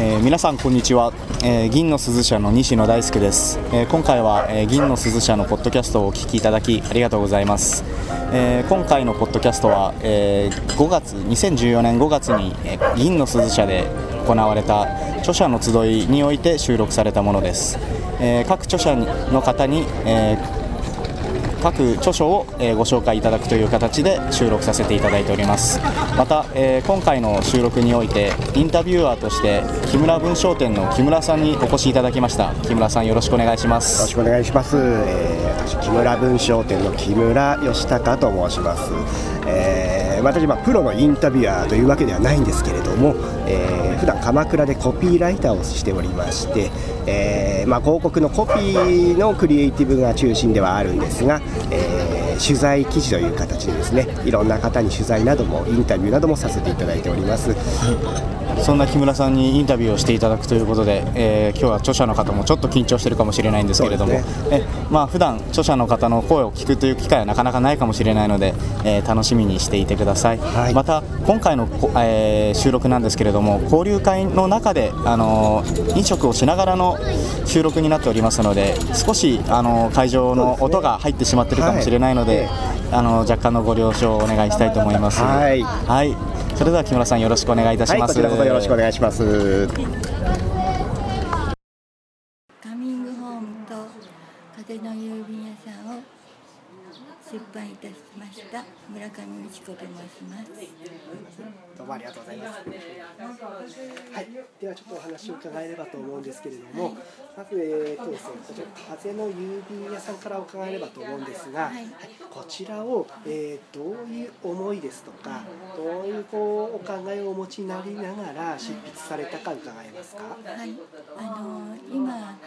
えー、皆さんこんにちは、えー、銀の鈴社の西野大輔です、えー、今回は、え銀の鈴社のポッドキャストをお聞きいただきありがとうございます、え今回のポッドキャストは、え5月2014年5月に、え銀の鈴社で行われた著者の集いにおいて収録されたものです、え各著者の方に、え各著書を、えご紹介いただくという形で収録させていただいております。また、え今回の収録においてインタビュアーとして木村文章店の木村さんにお越しいただきました。木村さんよろしくお願いします。よろしくお願いします、えー、私木村文章店の木村義孝と申します、えー、私はプロのインタビュアーというわけではないんですけれども、えー、普段鎌倉でコピーライターをしておりまして、えーまあ、広告のコピーのクリエイティブが中心ではあるんですが、えー、取材記事という形でですねいろんな方に取材などもインタビューなどもさせていただいております。そんな木村さんにインタビューをしていただくということで、えー、今日は著者の方もちょっと緊張しているかもしれないんですけれども、ね、えまあ普段著者の方の声を聞くという機会はなかなかないかもしれないので、えー、楽しみにしていてください、はい、また今回の、えー、収録なんですけれども交流会の中で、あの飲食をしながらの収録になっておりますので少し、あの会場の音が入ってしまっているかもしれないので、はい、あの若干のご了承をお願いしたいと思います。はい、はい。それでは木村さんよろしくお願いいたします、はい、よろしくお願いします。カミングホームと風の郵便屋さんを出版いたしました村上美智子と申します。どうもありがとうございます。はいではちょっとお話を伺えればと思うんですけれども、はい、まずえー、っとですねこちら風の郵便屋さんから伺えればと思うんですが、はい、はい、こちらを、えー、どういう思いですとかどういうこうお考えをお持ちになりながら執筆されたか伺えますか？はいあの今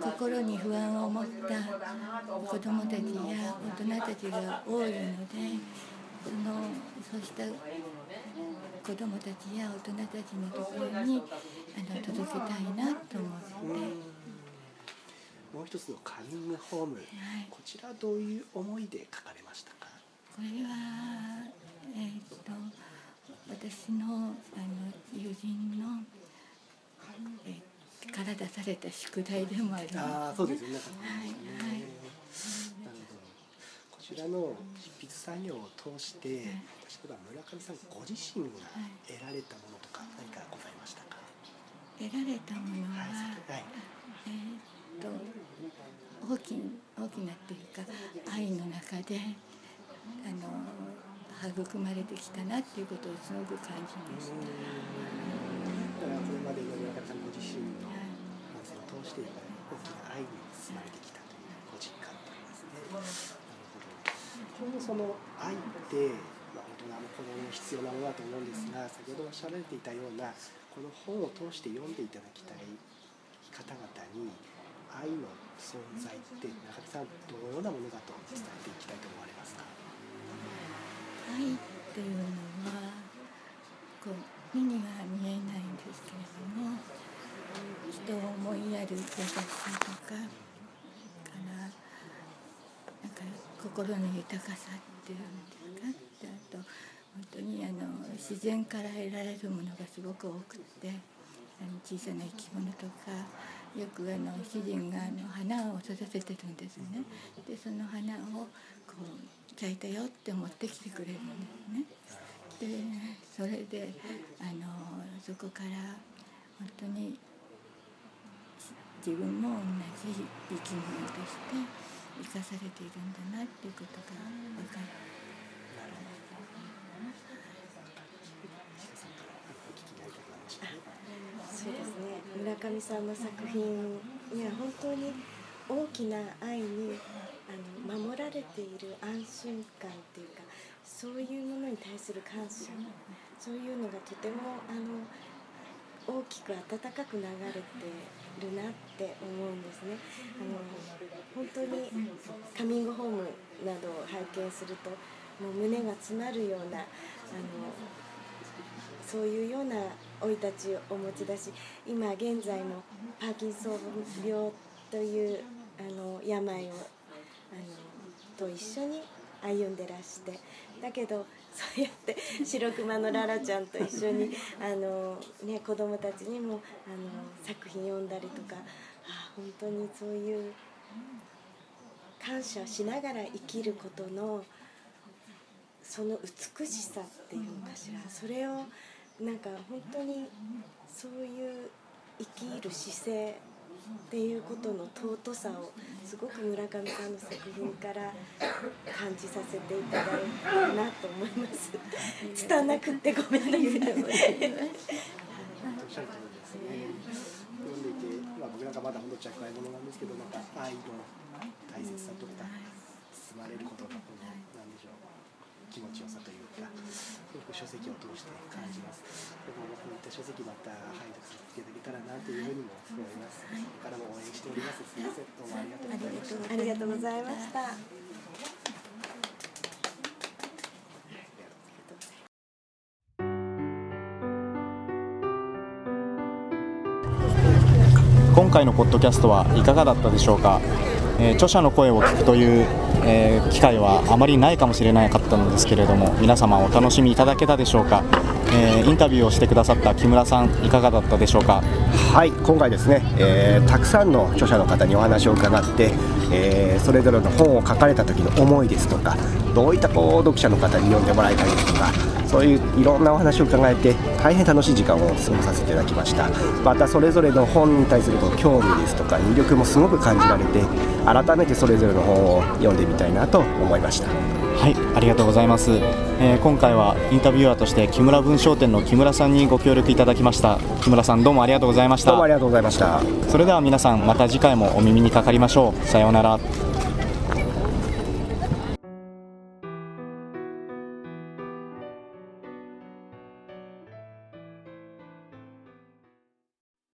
心に不安を持った子どもたちや大人たちが多いのでそのそうした子どもたちや大人たちのところにあの届けたいなと思って。もう一つのカミングホーム、はい、こちらどういう思いで書かれましたか？これは、えー、っと私のあの友人の、えーから出された宿題でもあります、あそうですね。なんか、はいはい。なるほど。こちらの執筆作業を通して、はい、確か村上さんご自身が得られたものとか何かございましたか？得られたものは、はい、えー、っと大き大きなっていうか愛の中であの育まれてきたなっていうことをすごく感じました。これまでの村上さんご自身のして大きな愛に包まれてきたというご実感といいますね。なるほど。ちょうどその愛って、まあ、大人も子供も必要なものだと思うんですが先ほどおっしゃられていたようなこの本を通して読んでいただきたい方々に愛の存在って中木さんどのようなものだと伝えていきたいと思われますか？愛っていうのはこう目には見えないんですけれども人を思いやる優しさとかからなんか心の豊かさっていうんですかあと本当にあの自然から得られるものがすごく多くってあの小さな生き物とかよくあの主人があの花を育ててるんですねでその花をこう咲いたよって持ってきてくれるんですねでそれであのそこから本当に自分も同じ生き物として生かされているんだなっていうことが分かる。そうですね村上さんの作品には本当に大きな愛にあの守られている安心感っていうかそういうものに対する感謝そういうのがとてもあの大きく温かく流れてるなって思うんですね。あの本当にカミングホームなどを拝見するともう胸が詰まるようなあのそういうような生い立ちをお持ちだし今現在のパーキンソン病というあの病をあのと一緒に歩んでらしてだけどそうやって白熊のララちゃんと一緒にあの、ね、子供たちにもあの作品読んだりとかあ本当にそういう感謝しながら生きることのその美しさっていうのかしらそれをなんか本当にそういう生きる姿勢っていうことの尊さをすごく村上さんの作品から感じさせていただいたなと思います。拙なくってごめんなさい。おっしゃる通りですね。読んでいて、まあ、僕なんかまだ本当着愛者なんですけど、なんか愛の大切さとか、包まれることのこの、なんでしょう、気持ちよさというか、書籍を通して感じます。でもこういった書籍また拝読させていただけたらなというふうにも思います。これからも応援しております。すみません。どうもありがとうございました。ありがとうございました。今回のポッドキャストはいかがだったでしょうか、えー著者の声を聞くという、えー機会はあまりないかもしれなかったのですけれども皆様お楽しみいただけたでしょうか、えーインタビューをしてくださった木村さんいかがだったでしょうか？はい今回ですね、えたくさんの著者の方にお話を伺って、えそれぞれの本を書かれた時の思いですとかどういったこう読者の方に読んでもらいたいですとかそういういろんなお話を伺えて大変楽しい時間を過ごさせていただきました。またそれぞれの本に対するこう興味ですとか魅力もすごく感じられて改めてそれぞれの本を読んでみたいなと思いました。はいありがとうございます、えー今回はインタビュアーとして木村文商店の木村さんにご協力いただきました。木村さんどうもありがとうございました。どうもありがとうございました。それでは皆さんまた次回もお耳にかかりましょう。さようなら